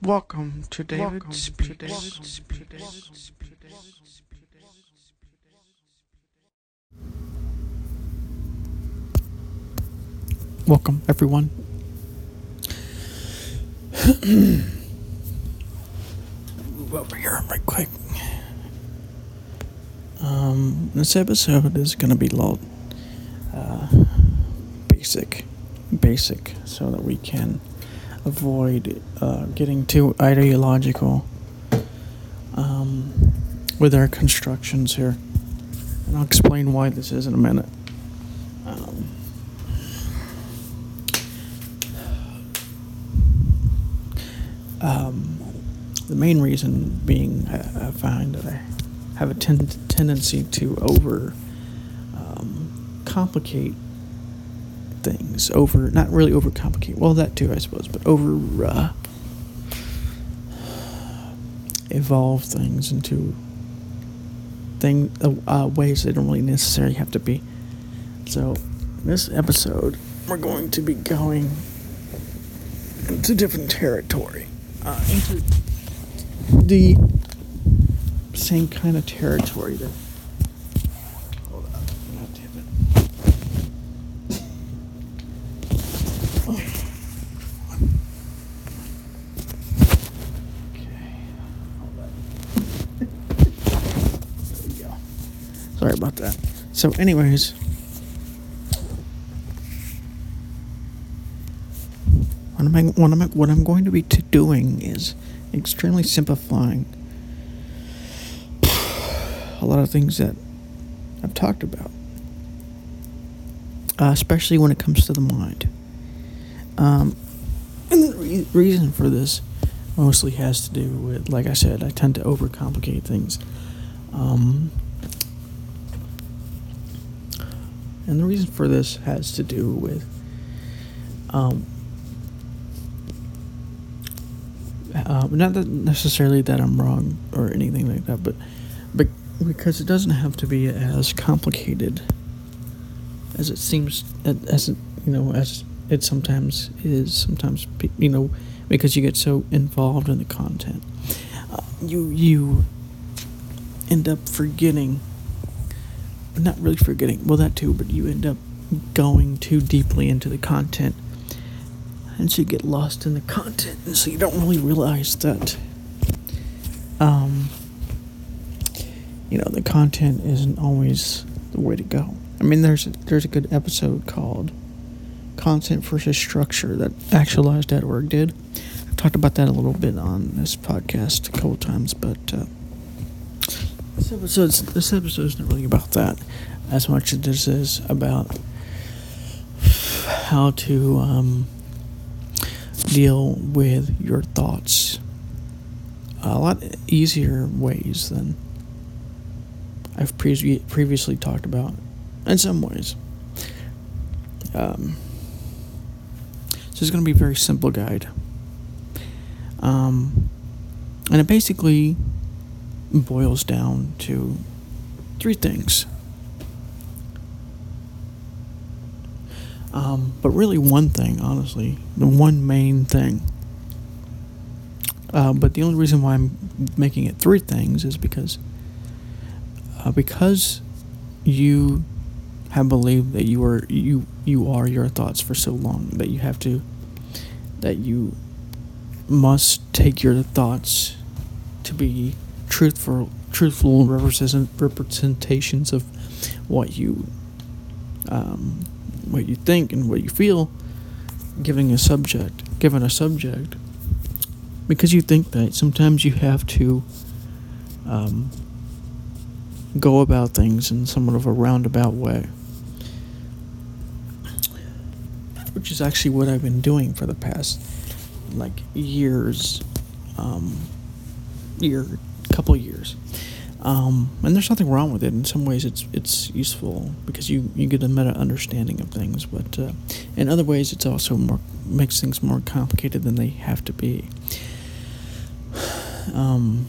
Welcome to David Speaks. Welcome, everyone. Move over here right quick. Um, this episode is going to be a lot uh, basic, basic, so that we can avoid uh, getting too ideological um, with our constructions here. And I'll explain why this is in a minute. Um, um, the main reason being, I, I find that I have a ten- tendency to over um, complicate things. Over not really overcomplicate. Well that too i suppose but over uh, evolve things into thing uh, uh, ways they don't really necessarily have to be. So this episode we're going to be going into different territory. Uh, into the same kind of territory that hold on, God damn it. Okay. Hold on. there we go. Sorry about that. So, anyways. What am I, what am I, what I'm going to be t- doing is extremely simplifying a lot of things that I've talked about, uh, especially when it comes to the mind. Um, and the re- reason for this mostly has to do with, like I said, I tend to overcomplicate things. Um, and the reason for this has to do with um, uh, not that necessarily that I'm wrong or anything like that, but but because it doesn't have to be as complicated as it seems as it you know as it sometimes is sometimes you know because you get so involved in the content. Uh, you you end up forgetting not really forgetting well that too but you end up going too deeply into the content and so you get lost in the content and so you don't really realize that um you know the content isn't always the way to go. I mean there's a, there's a good episode called content versus structure that actualized.org did. I've talked about that a little bit on this podcast a couple times but uh, this episode's this episode is not really about that as much as this is about how to um, deal with your thoughts a lot easier ways than I've pre- previously talked about in some ways. Um, so it's going to be a very simple guide. Um, and it basically boils down to three things. Um, but really, one thing, honestly, the one main thing. Uh, but the only reason why I'm making it three things is because uh, because you have believed that you are you you are your thoughts for so long that you have to that you must take your thoughts to be truthful truthful representations of what you um, what you think and what you feel giving a subject given a subject because you think that sometimes you have to um, go about things in somewhat of a roundabout way. Which is actually what I've been doing for the past like years, um, year, couple years. Um, and there's nothing wrong with it. In some ways, it's it's useful because you, you get a meta understanding of things. But uh, in other ways, it's also more makes things more complicated than they have to be. Um,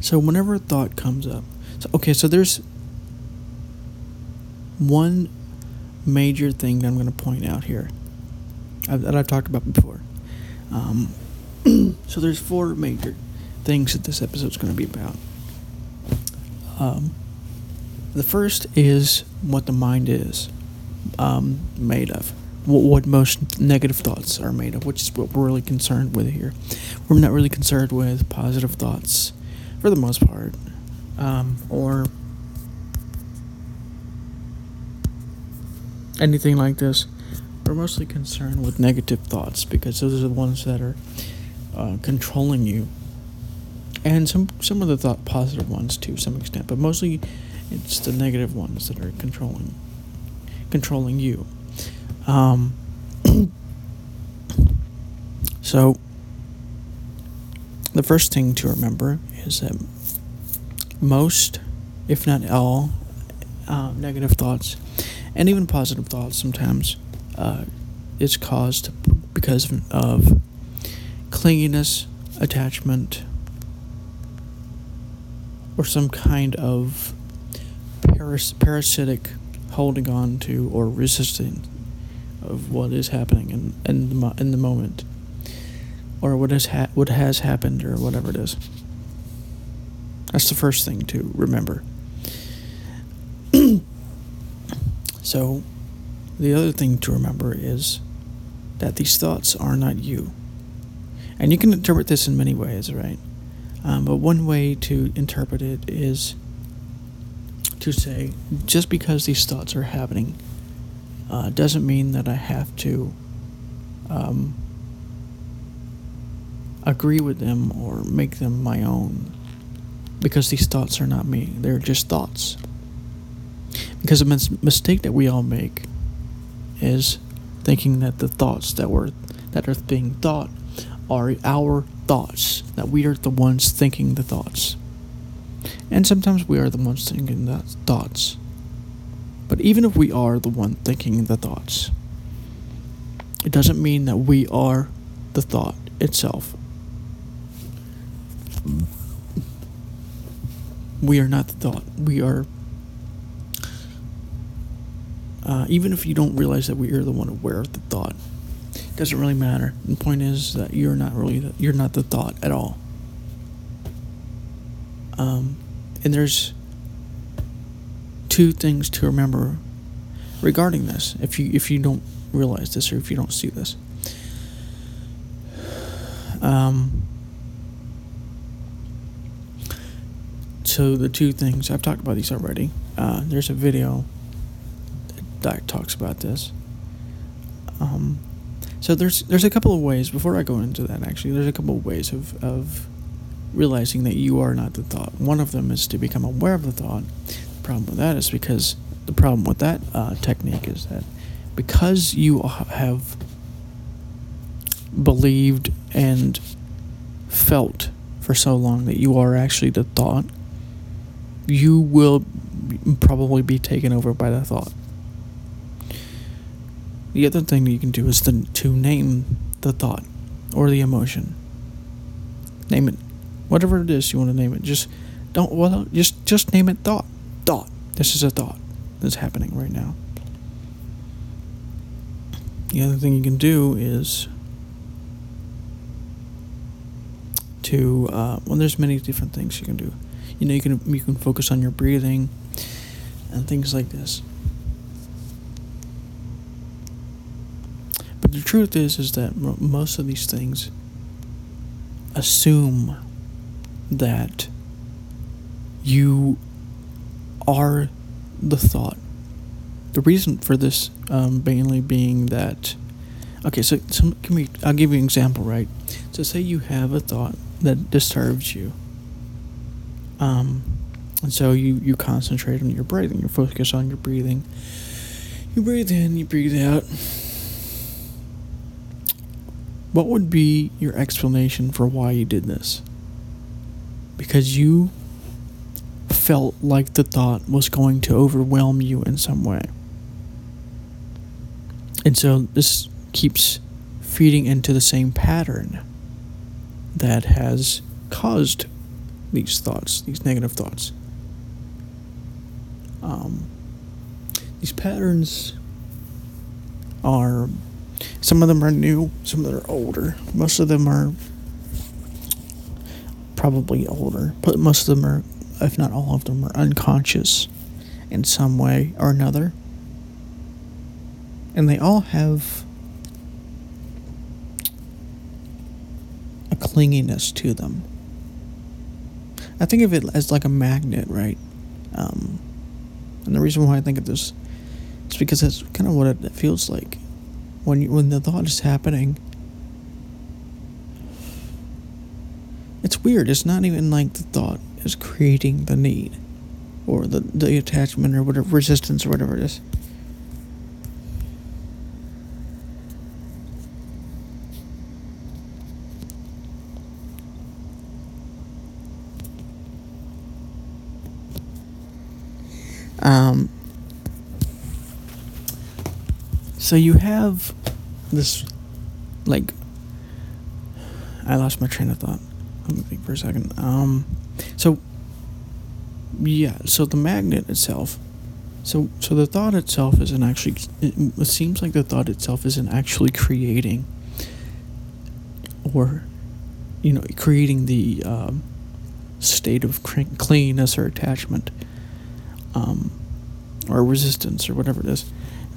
so whenever a thought comes up, so okay, so there's one major thing that I'm going to point out here. That I've talked about before. Um, so there's four major things that this episode's going to be about. Um, the first is what the mind is um, made of. What, what most negative thoughts are made of, which is what we're really concerned with here. We're not really concerned with positive thoughts, for the most part, um, or anything like this. We're mostly concerned with negative thoughts because those are the ones that are uh, controlling you, and some some of the thought positive ones to some extent, but mostly it's the negative ones that are controlling controlling you. Um, so the first thing to remember is that most, if not all, uh, negative thoughts and even positive thoughts sometimes uh, is caused because of clinginess, attachment, or some kind of paras- parasitic holding on to or resisting of what is happening in, in, the, mo- in the moment or what has ha- what has happened or whatever it is. That's the first thing to remember. so, the other thing to remember is that these thoughts are not you. And you can interpret this in many ways, right? Um, but one way to interpret it is to say, just because these thoughts are happening uh, doesn't mean that I have to um, agree with them or make them my own. Because these thoughts are not me, they're just thoughts. Because a mis- mistake that we all make is thinking that the thoughts that were that are being thought are our thoughts that we are the ones thinking the thoughts. And sometimes we are the ones thinking the thoughts. But even if we are the one thinking the thoughts it doesn't mean that we are the thought itself. We are not the thought. We are uh, even if you don't realize that we are the one aware of the thought, doesn't really matter. The point is that you're not really the, you're not the thought at all. Um, and there's two things to remember regarding this. If you if you don't realize this or if you don't see this, um, so the two things I've talked about these already. Uh, there's a video that talks about this. Um, so there's there's a couple of ways before I go into that. Actually, there's a couple of ways of of realizing that you are not the thought. One of them is to become aware of the thought. The problem with that is because the problem with that uh, technique is that because you have believed and felt for so long that you are actually the thought, you will probably be taken over by the thought. The other thing you can do is to, to name the thought or the emotion. Name it, whatever it is you want to name it. Just don't well, just just name it thought. Thought. This is a thought that's happening right now. The other thing you can do is to uh, well, there's many different things you can do. You know, you can you can focus on your breathing and things like this. But the truth is, is that most of these things assume that you are the thought. The reason for this um, mainly being that, okay, so can we, I'll give you an example, right? So say you have a thought that disturbs you. Um, and so you, you concentrate on your breathing, you focus on your breathing. You breathe in, you breathe out what would be your explanation for why you did this? Because you felt like the thought was going to overwhelm you in some way. And so this keeps feeding into the same pattern that has caused these thoughts, these negative thoughts. Um, these patterns are Some of them are new, some of them are older. Most of them are probably older, but most of them are, if not all of them, are unconscious in some way or another. And they all have a clinginess to them. I think of it as like a magnet, right? Um, and the reason why I think of this is because that's kind of what it feels like when you, when the thought is happening. It's weird. It's not even like the thought is creating the need or the, the attachment or whatever resistance or whatever it is. Um, so you have this, like, I lost my train of thought. Let me think for a second. Um, so yeah, so the magnet itself. So so the thought itself isn't actually. It, it seems like the thought itself isn't actually creating. Or, you know, creating the um, state of cleanness or attachment um, or resistance or whatever it is.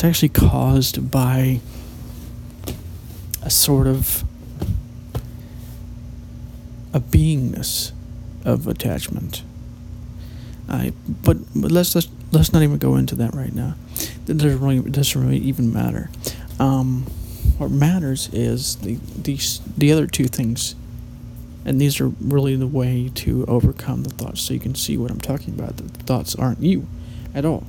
It's actually caused by a sort of a beingness of attachment. I but, but let's, let's let's not even go into that right now. That doesn't really doesn't really even matter. Um, what matters is the these the other two things, and these are really the way to overcome the thoughts. So you can see what I'm talking about. The thoughts aren't you, at all.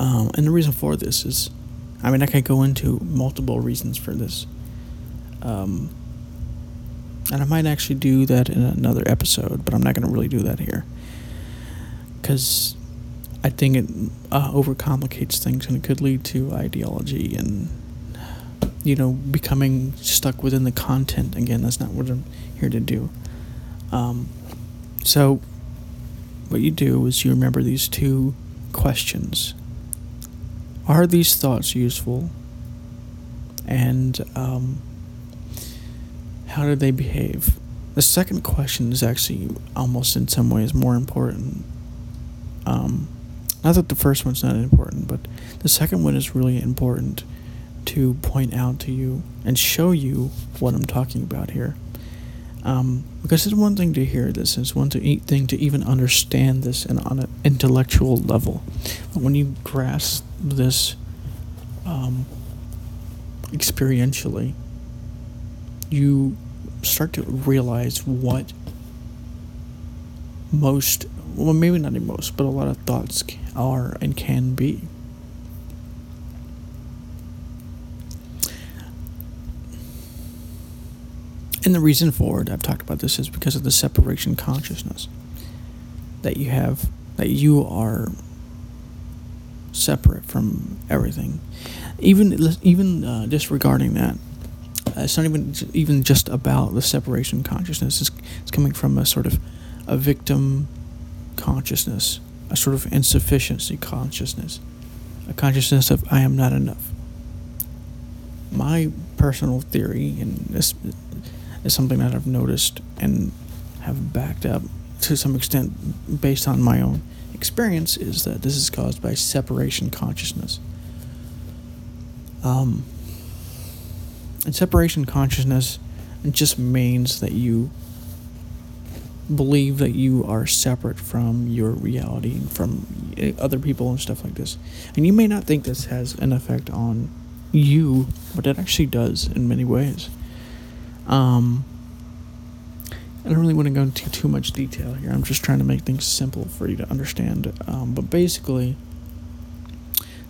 Um, and the reason for this is, I mean, I could go into multiple reasons for this. Um, and I might actually do that in another episode, but I'm not going to really do that here. Because I think it uh, overcomplicates things and it could lead to ideology and, you know, becoming stuck within the content. Again, that's not what I'm here to do. Um, so, what you do is you remember these two questions Are these thoughts useful? And um, how do they behave? The second question is actually almost in some ways more important. Um, not that the first one's not important, but the second one is really important to point out to you and show you what I'm talking about here. Um, because it's one thing to hear this, it's one to thing to even understand this in, on an intellectual level. But when you grasp this um, experientially, you start to realize what most, well, maybe not the most, but a lot of thoughts are and can be. And the reason for it, I've talked about this, is because of the separation consciousness that you have, that you are separate from everything. Even even uh, disregarding that, uh, it's not even even just about the separation consciousness. It's, it's coming from a sort of a victim consciousness, a sort of insufficiency consciousness, a consciousness of I am not enough. My personal theory, and this is something that I've noticed and have backed up to some extent based on my own experience is that this is caused by separation consciousness. Um, and separation consciousness just means that you believe that you are separate from your reality and from other people and stuff like this. And you may not think this has an effect on you, but it actually does in many ways. Um, I don't really want to go into too much detail here. I'm just trying to make things simple for you to understand. Um, but basically,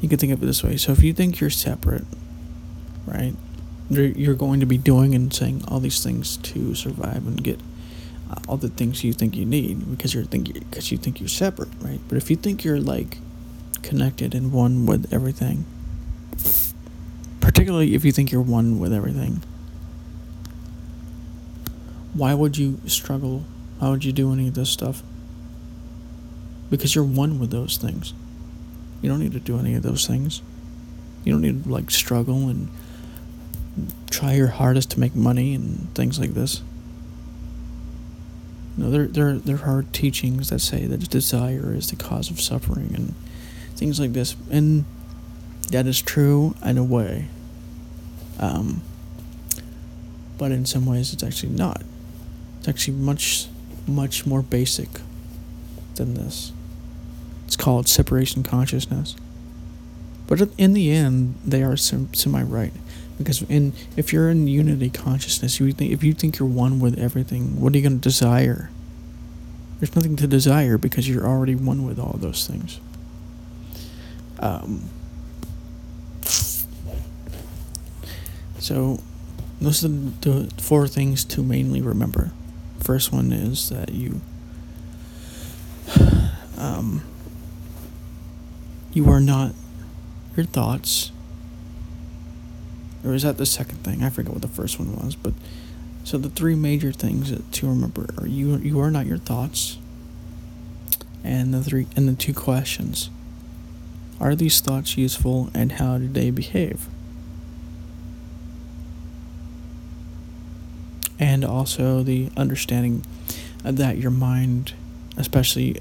you can think of it this way. So if you think you're separate, right, you're going to be doing and saying all these things to survive and get uh, all the things you think you need because you're thinking because you think you're separate, right? But if you think you're like connected and one with everything, particularly if you think you're one with everything why would you struggle? Why would you do any of this stuff? Because you're one with those things. You don't need to do any of those things. You don't need to like struggle and try your hardest to make money and things like this. You know, there there there are teachings that say that desire is the cause of suffering and things like this, and that is true in a way. Um, but in some ways, it's actually not. It's actually much much more basic than this. It's called separation consciousness. But in the end, they are semi right. Because in if you're in unity consciousness, you think if you think you're one with everything, what are you going to desire? There's nothing to desire because you're already one with all those things. Um, so, those are the four things to mainly remember. First one is that you um, you are not your thoughts. Or is that the second thing? I forget what the first one was, but so the three major things that, to remember are you you are not your thoughts. And the three and the two questions. Are these thoughts useful and how do they behave? And also the understanding that your mind, especially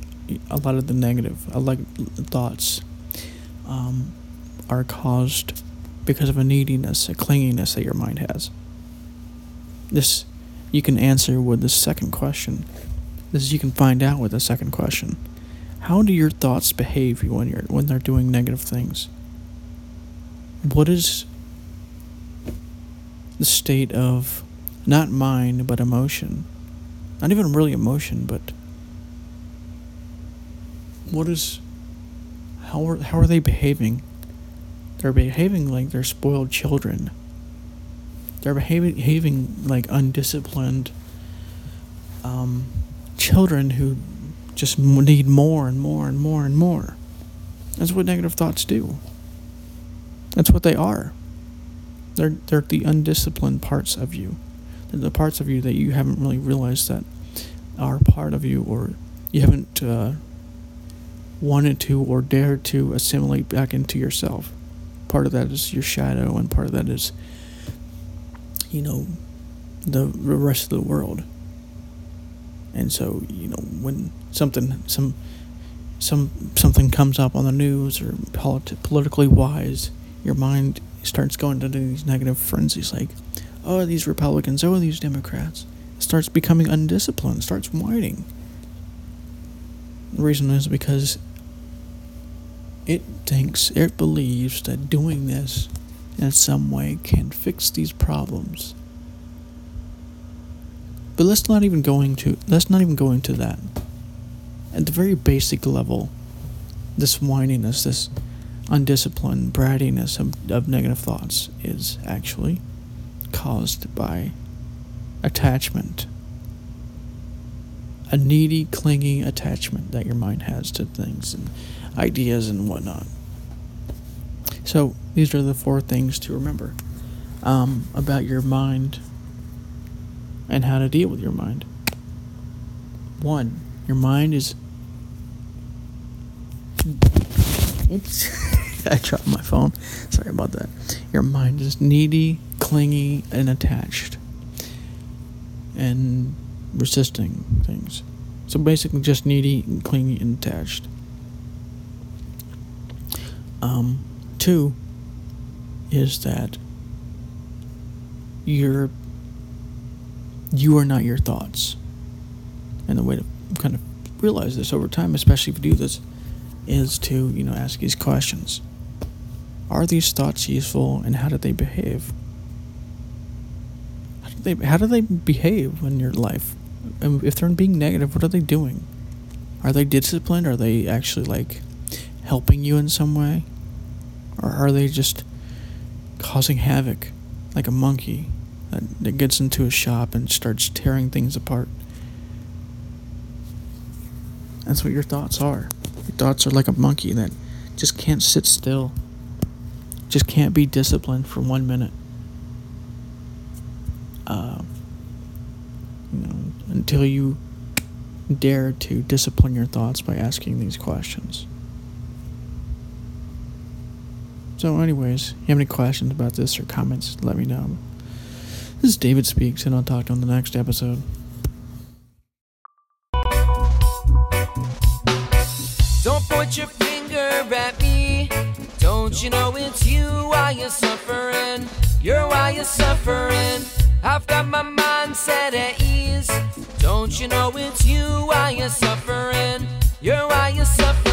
a lot of the negative, thoughts, um, are caused because of a neediness, a clinginess that your mind has. This you can answer with the second question. This you can find out with the second question. How do your thoughts behave when you're when they're doing negative things? What is the state of not mind but emotion? Not even really emotion, but what is how are how are they behaving? They're behaving like they're spoiled children. They're behaving, behaving like undisciplined um, children who just need more and more and more and more. That's what negative thoughts do. That's what they are. They're they're the undisciplined parts of you. The parts of you that you haven't really realized that are part of you, or you haven't uh, wanted to or dared to assimilate back into yourself. Part of that is your shadow, and part of that is, you know, the rest of the world. And so, you know, when something, some, some, something comes up on the news or politi- politically wise, your mind starts going into these negative frenzies like, oh, these Republicans, oh, these Democrats. Starts becoming undisciplined, starts whining. The reason is because it thinks, it believes that doing this in some way can fix these problems. But let's not even go into let's not even go into that. At the very basic level, this whininess, this undisciplined brattiness of, of negative thoughts is actually caused by attachment. A needy, clinging attachment that your mind has to things and ideas and whatnot. So, these are the four things to remember um, about your mind and how to deal with your mind. One, your mind is. Oops. I dropped my phone. Sorry about that. Your mind is needy, clingy, and attached. And resisting things. So basically, just needy, and clingy, and attached. Um, two is that you're you are not your thoughts. And the way to kind of realize this over time, especially if you do this, is to, you know, ask these questions. Are these thoughts useful and how do they behave? They how do they behave in your life? And if they're being negative, what are they doing? Are they disciplined? Are they actually like helping you in some way? Or are they just causing havoc like a monkey that, that gets into a shop and starts tearing things apart? That's what your thoughts are. Your thoughts are like a monkey that just can't sit still, just can't be disciplined for one minute. Uh, you know, until you dare to discipline your thoughts by asking these questions. So, anyways, you have any questions about this or comments, let me know. This is David Speaks, and I'll talk to you on the next episode. Don't point your finger at me. Don't you know it's you why you're suffering? You're why you're suffering. I've got my mind set at ease. Don't you know it's you? Why you're suffering? You're why you're suffering.